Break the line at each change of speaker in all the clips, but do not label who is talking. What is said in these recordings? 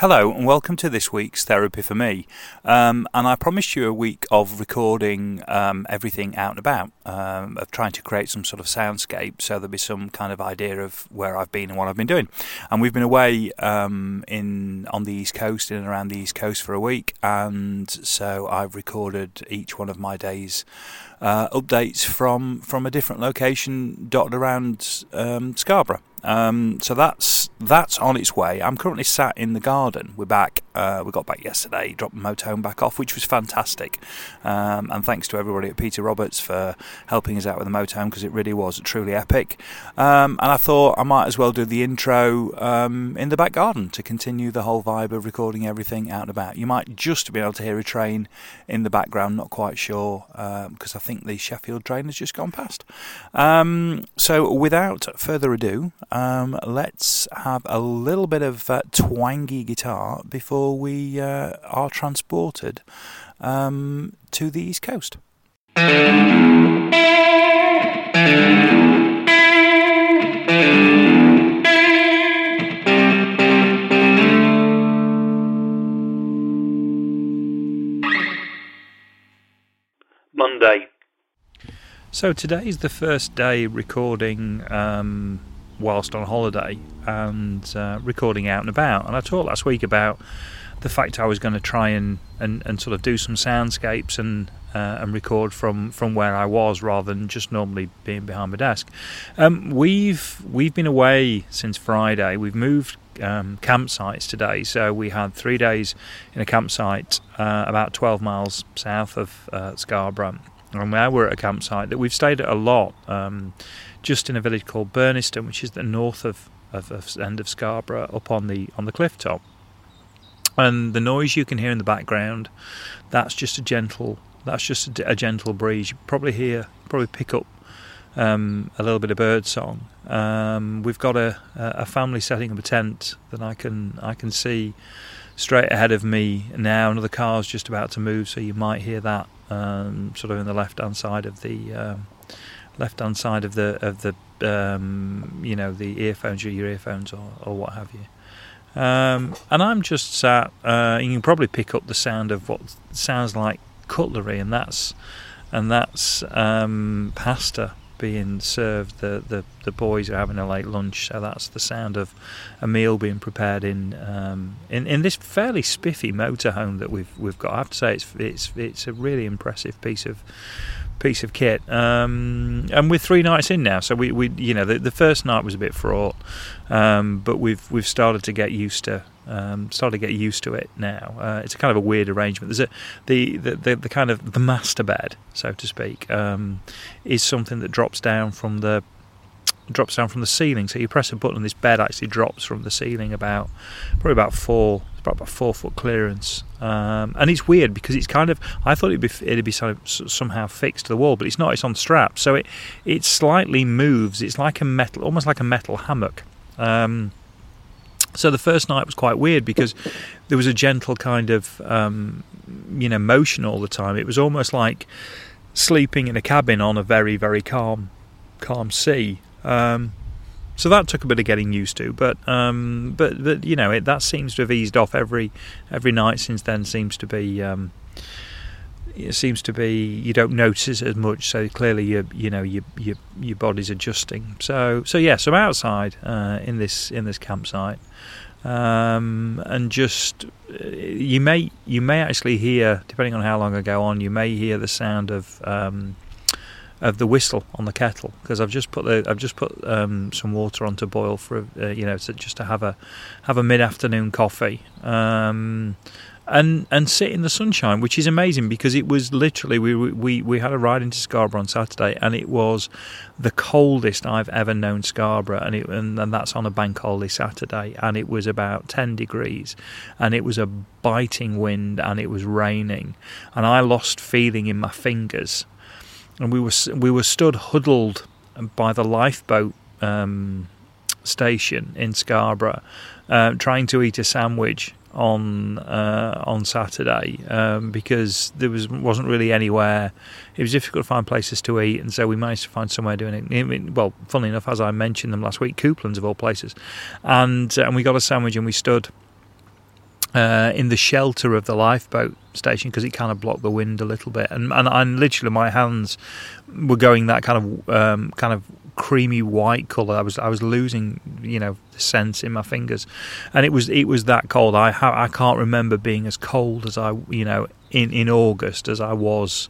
Hello, and welcome to this week's Therapy for Me. Um, and I promised you a week of recording um, everything out and about, um, of trying to create some sort of soundscape so there'll be some kind of idea of where I've been and what I've been doing. And we've been away um, in on the East Coast, in and around the East Coast for a week, and so I've recorded each one of my days. Uh, updates from from a different location dotted around um, Scarborough. Um, so that's that's on its way. I'm currently sat in the garden. We're back. Uh, we got back yesterday. Dropped the motorhome back off, which was fantastic. Um, and thanks to everybody at Peter Roberts for helping us out with the motorhome because it really was truly epic. Um, and I thought I might as well do the intro um, in the back garden to continue the whole vibe of recording everything out and about. You might just be able to hear a train in the background. Not quite sure because um, I think the Sheffield train has just gone past. Um, so without further ado. Um, let's have a little bit of uh, twangy guitar before we uh, are transported um, to the East Coast. So today's the first day recording um, whilst on holiday and uh, recording out and about. And I talked last week about the fact I was going to try and, and, and sort of do some soundscapes and uh, and record from, from where I was rather than just normally being behind my desk. Um, we've we've been away since Friday. We've moved um, campsites today, so we had three days in a campsite uh, about 12 miles south of uh, Scarborough. And now we're at a campsite that we've stayed at a lot. Um, just in a village called Burniston, which is the north of, of, of end of Scarborough, up on the on the cliff top. And the noise you can hear in the background, that's just a gentle that's just a, a gentle breeze. You probably hear probably pick up um, a little bit of bird song. Um, we've got a, a family setting up a tent that I can I can see straight ahead of me now. Another car's just about to move, so you might hear that um, sort of in the left hand side of the um, left hand side of the of the um, you know the earphones or your earphones or, or what have you. Um, and I'm just sat. Uh, you can probably pick up the sound of what sounds like cutlery, and that's and that's um, pasta being served. The, the the boys are having a late lunch, so that's the sound of a meal being prepared in um, in in this fairly spiffy motorhome that we've we've got. I have to say it's it's it's a really impressive piece of piece of kit. Um, and we're three nights in now, so we, we you know the, the first night was a bit fraught, um, but we've we've started to get used to um, started to get used to it now. Uh, it's a kind of a weird arrangement. There's a the, the, the, the kind of the master bed, so to speak, um, is something that drops down from the drops down from the ceiling. So you press a button, and this bed actually drops from the ceiling about probably about four about four foot clearance. Um, and it's weird because it's kind of I thought it'd be it'd be sort of somehow fixed to the wall, but it's not. It's on straps, so it it slightly moves. It's like a metal, almost like a metal hammock. Um, so the first night was quite weird because there was a gentle kind of um, you know motion all the time. It was almost like sleeping in a cabin on a very very calm calm sea. Um, so that took a bit of getting used to, but um, but but you know it, that seems to have eased off every every night since then. Seems to be um, it seems to be you don't notice as much. So clearly you you know your your your body's adjusting. So so yeah, so I'm outside uh, in this in this campsite. Um, and just uh, you may you may actually hear, depending on how long I go on, you may hear the sound of um, of the whistle on the kettle because I've just put the I've just put um, some water on to boil for uh, you know to, just to have a have a mid afternoon coffee. Um, and and sit in the sunshine, which is amazing because it was literally we we we had a ride into Scarborough on Saturday and it was the coldest I've ever known Scarborough and it and, and that's on a bank holiday Saturday and it was about ten degrees and it was a biting wind and it was raining and I lost feeling in my fingers and we were we were stood huddled by the lifeboat um, station in Scarborough, uh, trying to eat a sandwich on uh, on Saturday um, because there was wasn't really anywhere. It was difficult to find places to eat, and so we managed to find somewhere doing it. Well, funnily enough, as I mentioned them last week, Cooplands of all places, and uh, and we got a sandwich and we stood uh, in the shelter of the lifeboat station because it kind of blocked the wind a little bit, and and, and literally my hands were going that kind of um, kind of creamy white color. I was I was losing you know the sense in my fingers, and it was it was that cold. I I can't remember being as cold as I you know in in August as I was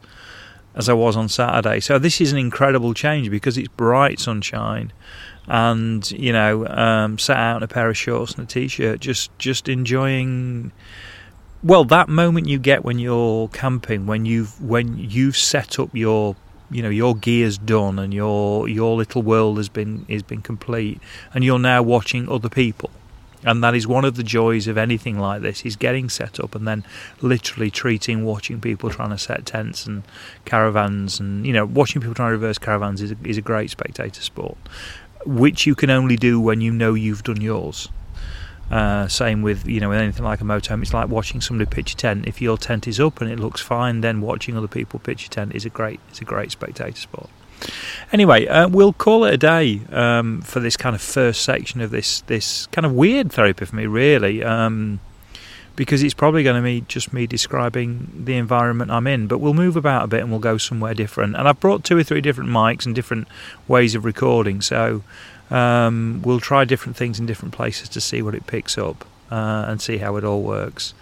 as I was on Saturday. So this is an incredible change because it's bright sunshine and you know um, sat out in a pair of shorts and a t-shirt just just enjoying well that moment you get when you're camping when you've when you've set up your you know your gear's done and your your little world has been has been complete and you're now watching other people and that is one of the joys of anything like this is getting set up and then literally treating watching people trying to set tents and caravans and you know watching people trying to reverse caravans is a, is a great spectator sport which you can only do when you know you've done yours. Uh, same with you know with anything like a motorhome, it's like watching somebody pitch a tent. If your tent is up and it looks fine, then watching other people pitch a tent is a great it's a great spectator sport. Anyway, uh, we'll call it a day um, for this kind of first section of this this kind of weird therapy for me, really. Um, because it's probably going to be just me describing the environment I'm in. But we'll move about a bit and we'll go somewhere different. And I've brought two or three different mics and different ways of recording, so um, we'll try different things in different places to see what it picks up uh, and see how it all works.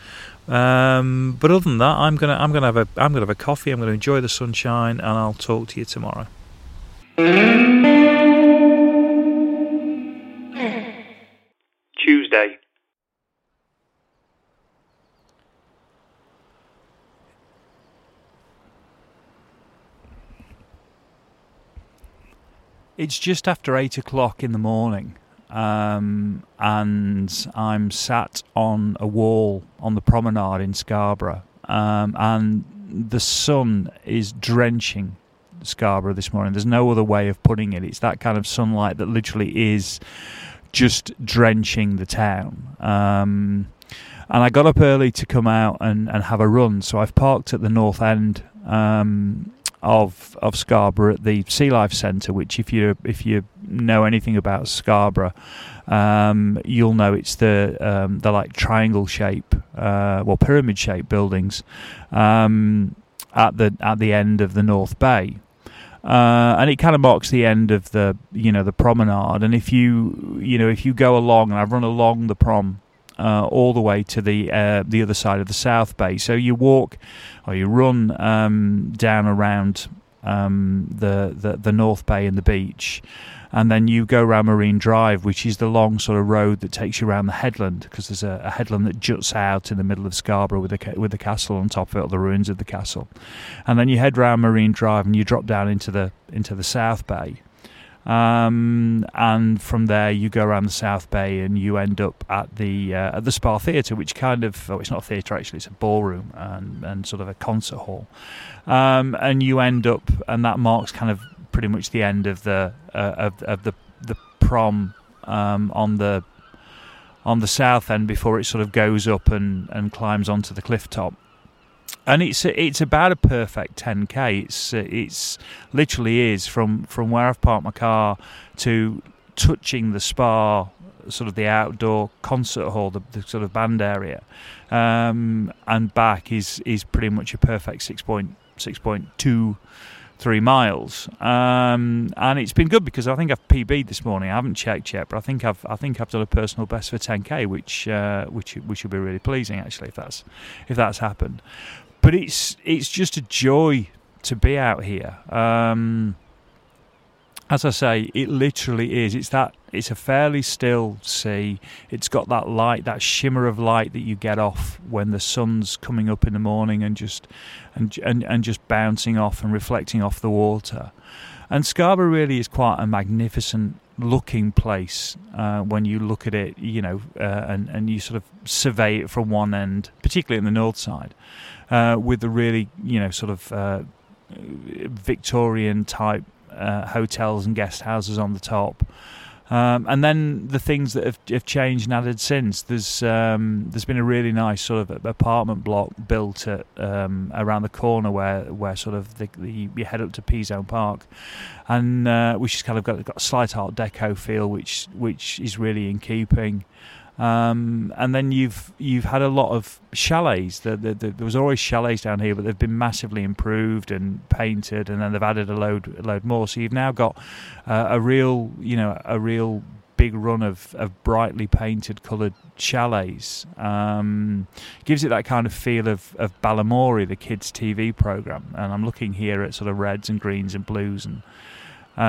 Um, but other than that, I'm gonna I'm gonna have a I'm gonna have a coffee. I'm gonna enjoy the sunshine, and I'll talk to you tomorrow. It's just after eight o'clock in the morning, um, and I'm sat on a wall on the promenade in Scarborough, um, and the sun is drenching Scarborough this morning. There's no other way of putting it. It's that kind of sunlight that literally is just drenching the town. Um, and I got up early to come out and, and have a run, so I've parked at the north end um, of of Scarborough at the Sea Life Centre, which if you if you know anything about Scarborough, um, you'll know it's the um, the like triangle shape, uh, well pyramid shaped buildings um, at the at the end of the North Bay. Uh, and it kind of marks the end of the you know the promenade. And if you you know if you go along, and I've run along the prom uh, all the way to the uh, the other side of the South Bay. So you walk or you run um, down around um, the, the the North Bay and the beach, and then you go around Marine Drive, which is the long sort of road that takes you around the headland because there's a, a, headland that juts out in the middle of Scarborough with the with the castle on top of it, or the ruins of the castle, and then you head round Marine Drive and you drop down into the into the South Bay. Um, and from there you go around the South Bay and you end up at the uh, at the Spa Theatre, which kind of oh, it's not a theatre actually, it's a ballroom and, and sort of a concert hall. Um, and you end up, and that marks kind of pretty much the end of the uh, of, of the the prom um, on the on the south end before it sort of goes up and, and climbs onto the cliff top and it's it's about a perfect 10k. It's it's literally is from from where I've parked my car to touching the spa, sort of the outdoor concert hall, the, the sort of band area, um, and back is is pretty much a perfect six point six point two three miles, um, and it's been good because I think I've PB'd this morning. I haven't checked yet, but I think I've I think I've done a personal best for 10k, which uh, which which will be really pleasing actually if that's if that's happened but it's it's just a joy to be out here. Um, as I say, it literally is. It's that. It's a fairly still sea. It's got that light, that shimmer of light that you get off when the sun's coming up in the morning and just and and, and just bouncing off and reflecting off the water. And Scarborough really is quite a magnificent looking place uh, when you look at it, you know, uh, and and you sort of survey it from one end, particularly in the north side uh, with the really, you know, sort of uh, Victorian type uh, hotels and guest houses on the top. Um, and then the things that have, have, changed and added since. There's um, there's been a really nice sort of apartment block built at, um, around the corner where where sort of the, the, you head up to Peasholm Park, and uh, which has kind of got, got a slight Art Deco feel, which which is really in keeping. Um, and then you've you've had a lot of chalets. The, the, the, there was always chalets down here, but they've been massively improved and painted, and then they've added a load a load more. So you've now got uh, a real you know a real big run of, of brightly painted coloured chalets. Um, gives it that kind of feel of, of Balamory, the kids' TV programme. And I'm looking here at sort of reds and greens and blues and uh,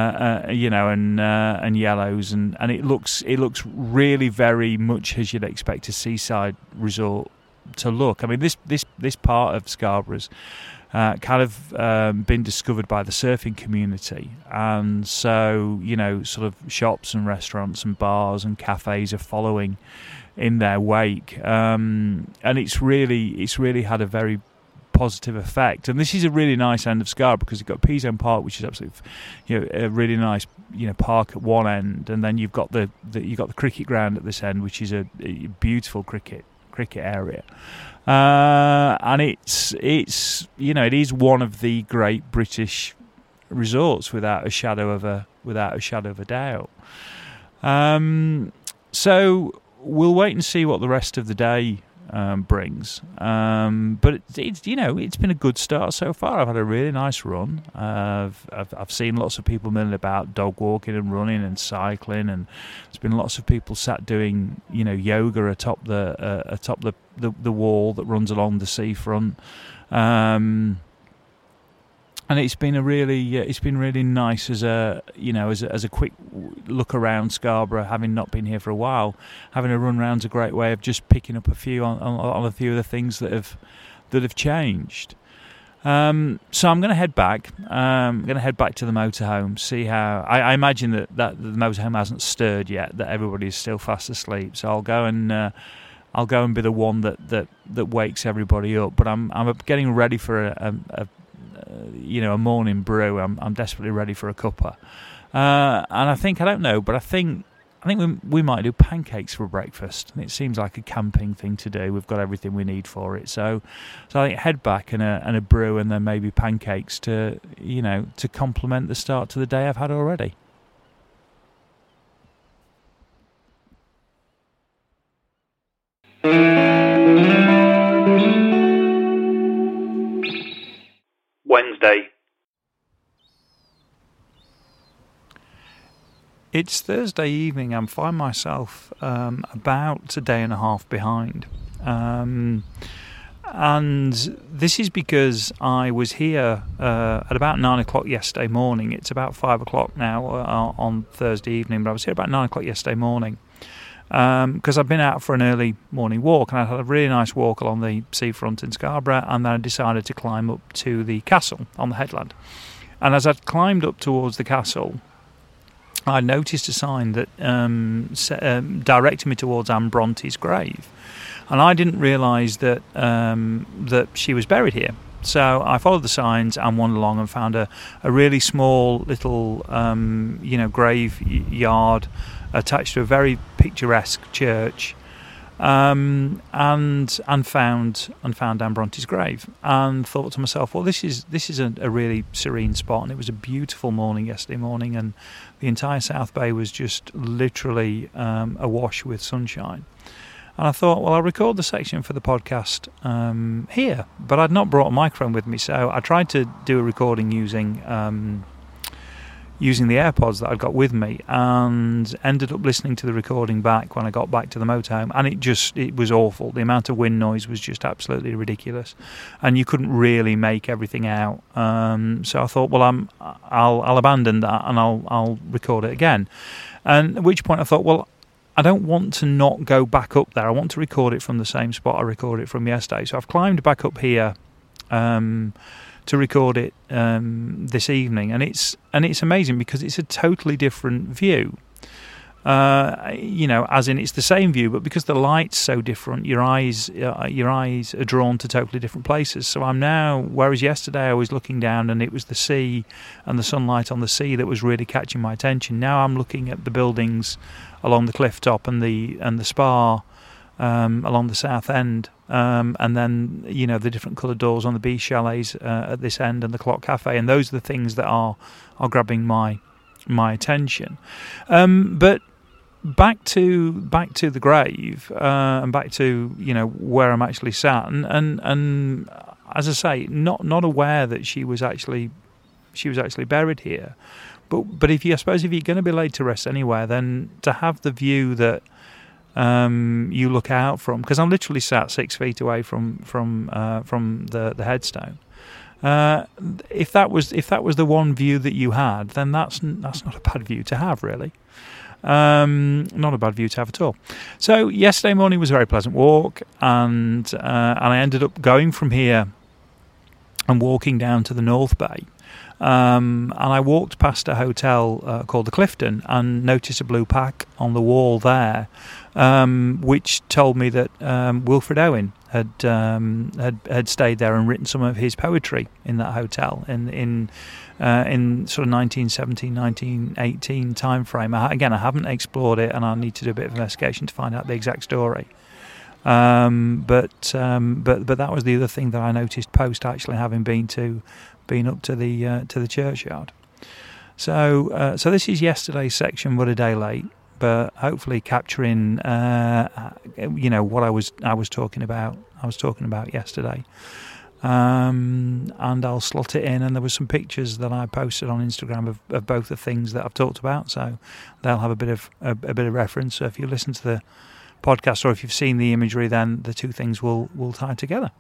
uh, you know, and uh, and yellows, and, and it looks it looks really very much as you'd expect a seaside resort to look. I mean, this this this part of Scarborough's uh, kind of um, been discovered by the surfing community, and so you know, sort of shops and restaurants and bars and cafes are following in their wake, um, and it's really it's really had a very positive effect. And this is a really nice end of Scarborough because you've got Peasholm Park, which is absolutely, you know, a really nice, you know, park at one end, and then you've got the, the you've got the cricket ground at this end, which is a, a beautiful cricket cricket area. Uh, and it's it's you know it is one of the great British resorts without a shadow of a without a shadow of a doubt. Um, so we'll wait and see what the rest of the day um, brings. Um, but it's, it's, you know it's been a good start so far. I've had a really nice run. Uh, I've, I've, I've seen lots of people milling about, dog walking and running and cycling, and there's been lots of people sat doing you know yoga atop the uh, atop the, the, the wall that runs along the seafront. Um, and it's been a really uh, it's been really nice as a you know as a, as a quick look around Scarborough having not been here for a while having a run around's a great way of just picking up a few on, on, on a few of the things that have that have changed um, so I'm going to head back. Um, I'm going to head back to the motorhome. See how I, I, imagine that, that the motorhome hasn't stirred yet. That everybody is still fast asleep. So I'll go and uh, I'll go and be the one that, that, that wakes everybody up. But I'm I'm getting ready for a, a, you know a morning brew. I'm I'm desperately ready for a cuppa, uh, and I think I don't know, but I think I think we we might do pancakes for breakfast. It seems like a camping thing to do. We've got everything we need for it, so so I think head back and a and a brew, and then maybe pancakes to you know to complement the start to the day I've had already. It's Thursday evening. I find myself um, about a day and a half behind. Um, and this is because I was here uh, at about nine o'clock yesterday morning. It's about five o'clock now uh, on Thursday evening, but I was here about nine o'clock yesterday morning because um, I've been out for an early morning walk and I had a really nice walk along the seafront in Scarborough, and then I decided to climb up to the castle on the headland. And as I climbed up towards the castle, I noticed a sign that um, um, directed me towards Anne Bronte's grave, and I didn't realise that um, that she was buried here. So I followed the signs and wandered along and found a, a really small little, um, you know, graveyard attached to a very picturesque church, um, and and found and found Anne Bronte's grave, and thought to myself, well, this is this is a, a, really serene spot, and it was a beautiful morning yesterday morning, and the entire South Bay was just literally um, awash with sunshine. And I thought, well, I'll record the section for the podcast um, here, but I'd not brought a microphone with me, so I tried to do a recording using um, using the AirPods that I'd got with me and ended up listening to the recording back when I got back to the motorhome and it just it was awful. The amount of wind noise was just absolutely ridiculous. And you couldn't really make everything out. Um, so I thought well I'm I'll, I'll abandon that and I'll I'll record it again. And at which point I thought well I don't want to not go back up there. I want to record it from the same spot I recorded it from yesterday. So I've climbed back up here um, to record it um, this evening, and it's and it's amazing because it's a totally different view. Uh, you know, as in it's the same view, but because the light's so different, your eyes uh, your eyes are drawn to totally different places. So I'm now, whereas yesterday I was looking down and it was the sea and the sunlight on the sea that was really catching my attention. Now I'm looking at the buildings along the cliff top and the and the spa um, along the south end, um, and then you know the different coloured doors on the beach chalets uh, at this end and the clock cafe, and those are the things that are are grabbing my my attention. Um, but back to back to the grave uh, and back to you know where I'm actually sat, and, and and as I say, not not aware that she was actually she was actually buried here. But but if you I suppose if you're going to be laid to rest anywhere, then to have the view that um, you look out from, because I'm literally sat six feet away from from uh, from the the headstone. Uh, if that was if that was the one view that you had, then that's that's not a bad view to have, really. Um, not a bad view to have at all. So yesterday morning was a very pleasant walk, and uh, and I ended up going from here and walking down to the North Bay. Um, and I walked past a hotel uh, called the Clifton and noticed a blue plaque on the wall there, um, which told me that um, Wilfred Owen had, um, had had stayed there and written some of his poetry in that hotel in in uh, in sort of 1917, 1918 time frame. I, again, I haven't explored it, and I need to do a bit of investigation to find out the exact story. Um, but um, but but that was the other thing that I noticed post actually having been to been up to the uh, to the churchyard. So uh, so this is yesterday's section, but a day late. But hopefully capturing uh, you know what I was I was talking about I was talking about yesterday. Um, and I'll slot it in. And there were some pictures that I posted on Instagram of, of both the things that I've talked about, so they'll have a bit of a, a, bit of reference. So if you listen to the podcast or if you've seen the imagery, then the two things will will tie together.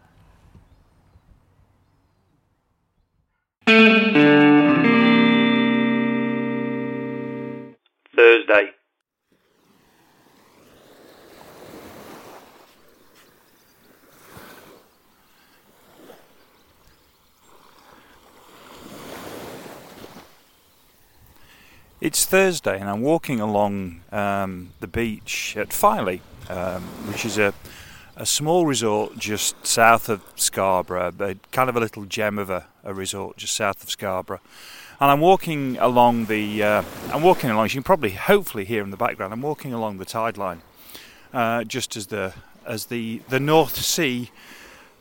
It's Thursday, and I'm walking along um, the beach at Filey, um, which is a, a small resort just south of Scarborough, kind of a little gem of a, a resort just south of Scarborough. And I'm walking along the, uh, I'm walking along. You can probably, hopefully, hear in the background. I'm walking along the tide line, uh, just as the as the the North Sea,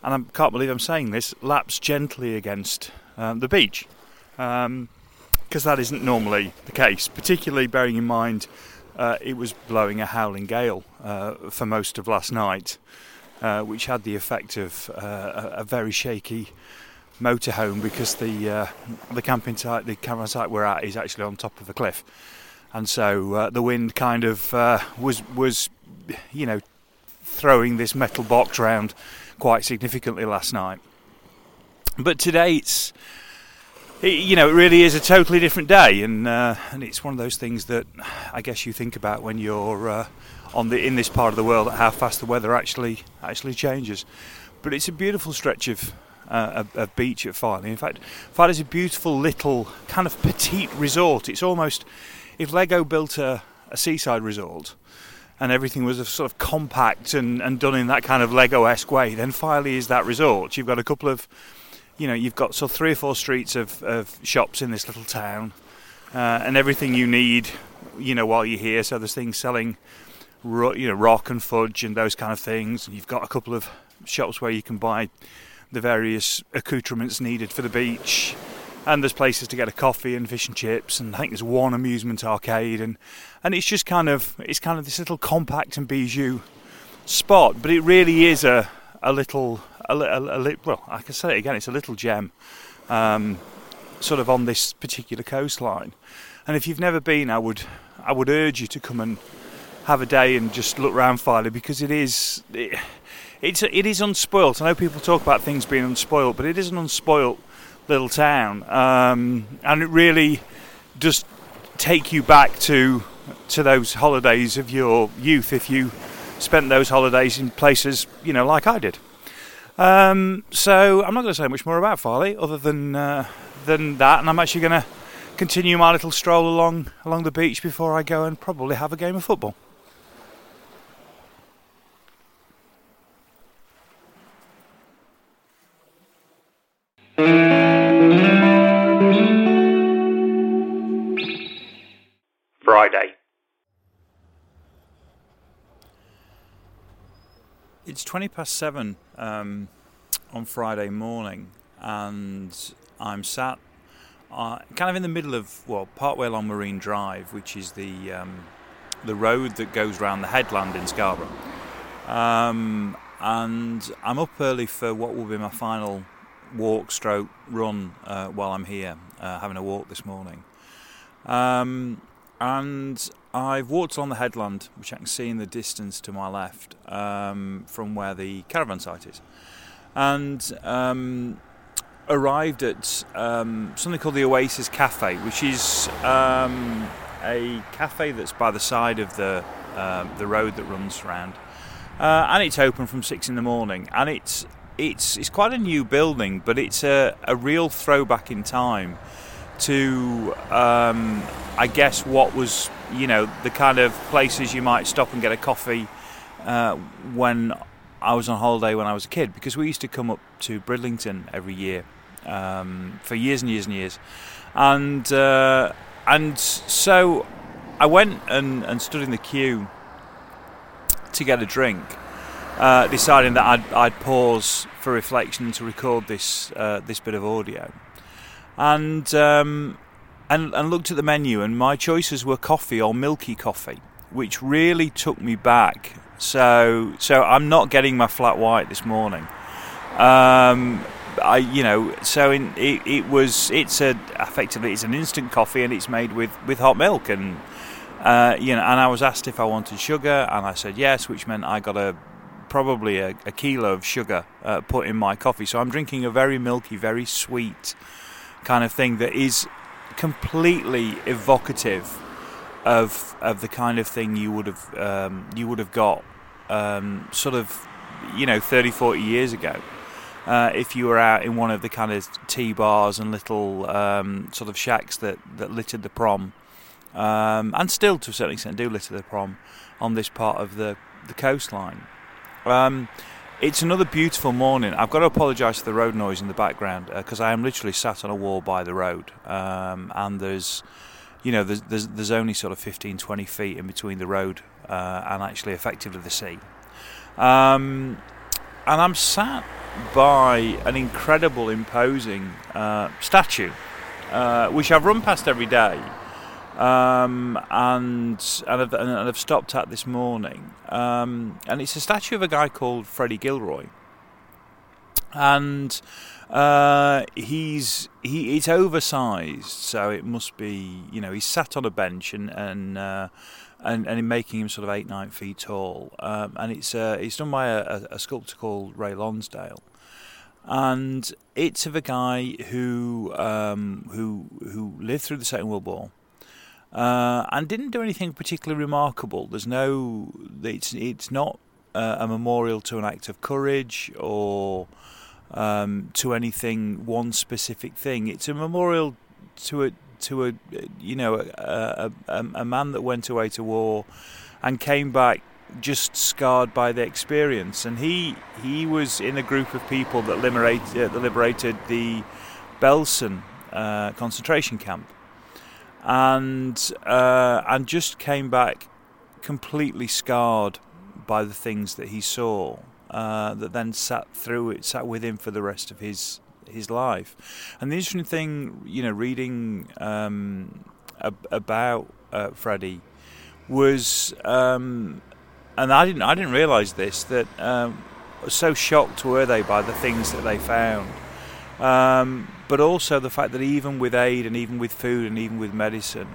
and I can't believe I'm saying this, laps gently against um, the beach. Um, because that isn't normally the case, particularly bearing in mind uh, it was blowing a howling gale uh, for most of last night, uh, which had the effect of uh, a, a, very shaky motorhome because the uh, the camping site, the caravan site we're at, is actually on top of a cliff, and so uh, the wind kind of was was you know throwing this metal box around quite significantly last night. But today it's it, you know, it really is a totally different day, and uh, and it's one of those things that I guess you think about when you're uh, on the in this part of the world, how fast the weather actually actually changes. But it's a beautiful stretch of uh, of, beach at Filey. In fact, Filey is a beautiful little kind of petite resort. It's almost if Lego built a, a seaside resort and everything was sort of compact and, and done in that kind of Lego-esque way, then Filey is that resort. You've got a couple of you know, you've got so three or four streets of, of shops in this little town, uh, and everything you need, you know, while you're here. So there's things selling, ro- you know, rock and fudge and those kind of things. You've got a couple of shops where you can buy the various accoutrements needed for the beach. And there's places to get a coffee and fish and chips, and I think there's one amusement arcade, and and it's just kind of it's kind of this little compact and bijou spot, but it really is a a little a, a, a, well, I can say it again. It's a little gem, um, sort of on this particular coastline. And if you've never been, I would I would urge you to come and have a day and just look around Filey because it is it, it's it is unspoilt. I know people talk about things being unspoilt, but it is an unspoilt little town, um, and it really does take you back to to those holidays of your youth if you spent those holidays in places you know like I did. Um, so I'm not going to say much more about Filey other than uh, than that, and I'm actually going to continue my little stroll along along the beach before I go and probably have a game of football.
Friday.
It's 20 past seven um, on Friday morning, and I'm sat uh, kind of in the middle of, well, partway along Marine Drive, which is the um, the road that goes around the headland in Scarborough. Um, and I'm up early for what will be my final walk stroke run uh, while I'm here, uh, having a walk this morning. Um, and I've walked on the headland, which I can see in the distance to my left um, from where the caravan site is, and um, arrived at um, something called the Oasis Cafe, which is um, a cafe that's by the side of the uh, the road that runs around, uh, and it's open from six in the morning, and it's it's it's quite a new building, but it's a, a real throwback in time to um, I guess what was you know the kind of places you might stop and get a coffee uh, when I was on holiday when I was a kid because we used to come up to Bridlington every year um, for years and years and years, and uh, and so I went and, and stood in the queue to get a drink, uh, deciding that I'd, I'd pause for reflection to record this uh, this bit of audio, and um, and and looked at the menu, and my choices were coffee or milky coffee, which really took me back. So so I'm not getting my flat white this morning. Um, I, you know, so in, it, it was. It's a effectively it's an instant coffee, and it's made with, with hot milk, and uh, you know. And I was asked if I wanted sugar, and I said yes, which meant I got a probably a, a kilo of sugar uh, put in my coffee. So I'm drinking a very milky, very sweet kind of thing that is completely evocative of of the kind of thing you would have um, you would have got um, sort of you know 30 40 years ago uh, if you were out in one of the kind of tea bars and little um, sort of shacks that, that littered the prom, um, and still to a certain extent do litter the prom on this part of the, the coastline. It's another beautiful morning. I've got to apologise for the road noise in the background because uh, I am literally sat on a wall by the road, um, and there's, you know, there's, there's, there's only sort of 15, 20 feet in between the road uh, and actually effectively the sea. Um, and I'm sat by an incredible, imposing uh, statue, uh, which I've run past every day, um, and and I've, and I've, stopped at this morning. Um, and it's a statue of a guy called Freddie Gilroy, and uh, he's he it's oversized, so it must be you know he's sat on a bench and and uh, and, and making him sort of eight nine feet tall. Um, and it's uh, it's done by a, a, sculptor called Ray Lonsdale, and it's of a guy who um, who who lived through the Second World War. Uh, and didn't do anything particularly remarkable. There's no, it's it's not uh, a memorial to an act of courage or um, to anything one specific thing. It's a memorial to a to a you know a, a, a man that went away to war and came back just scarred by the experience. And he he was in a group of people that liberated uh, that liberated the Belsen uh, concentration camp, and uh, and just came back completely scarred by the things that he saw. Uh, that then sat through it, sat with him for the rest of his his life. And the interesting thing, you know, reading um, ab- about uh, Freddie was, um, and I didn't I didn't realise this that um, so shocked were they by the things that they found. Um, but also the fact that even with aid and even with food and even with medicine,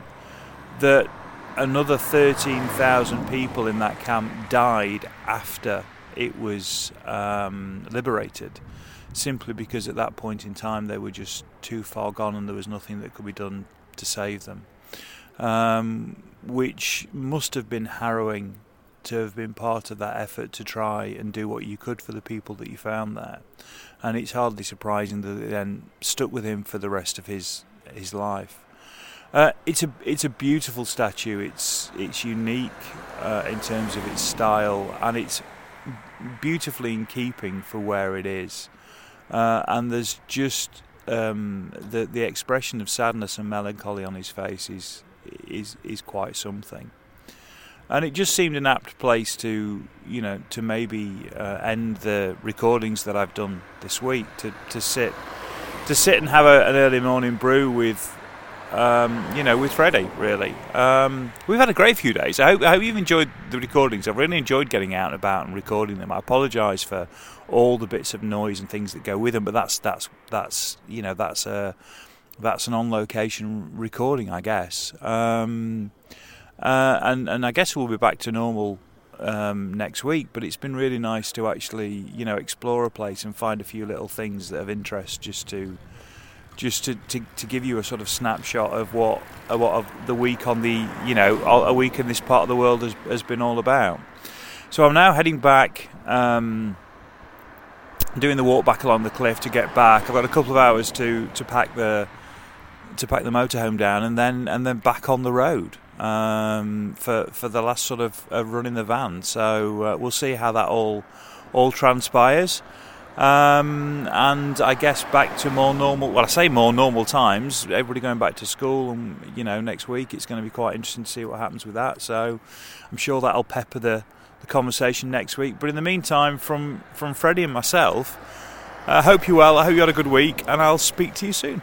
that another 13,000 people in that camp died after it was um, liberated simply because at that point in time they were just too far gone and there was nothing that could be done to save them. Um, which must have been harrowing to have been part of that effort to try and do what you could for the people that you found there. And it's hardly surprising that it then stuck with him for the rest of his his life. Uh, it's a it's a beautiful statue. It's it's unique uh, in terms of its style, and it's beautifully in keeping for where it is uh, and there's just um, the the expression of sadness and melancholy on his face is is is quite something. And it just seemed an apt place to, you know, to maybe uh, end the recordings that I've done this week. To, to sit, to sit and have a, an early morning brew with um, you know, with Freddie. Really, um, we've had a great few days. I hope, I hope, you've enjoyed the recordings. I've really enjoyed getting out and about and recording them. I apologise for all the bits of noise and things that go with them, but that's that's that's you know that's a that's an on-location recording, I guess. Um, uh, and and I guess we'll be back to normal um, next week. But it's been really nice to actually, you know, explore a place and find a few little things that of interest, just to just to, to, to give you a sort of snapshot of what of what of the week on the you know a week in this part of the world has, has been all about. So I'm now heading back. Um, doing the walk back along the cliff to get back. I've got a couple of hours to, to pack the to pack the motorhome down and then and then back on the road um, for for the last sort of uh, run in the van. So uh, we'll see how that all all transpires. Um, and I guess back to more normal. Well, I say more normal times. Everybody going back to school, and you know, next week it's going to be quite interesting to see what happens with that. So I'm sure that'll pepper the, the conversation next week. But in the meantime, from from Freddie and myself, I hope you're well. I hope you had a good week, and I'll speak to you soon.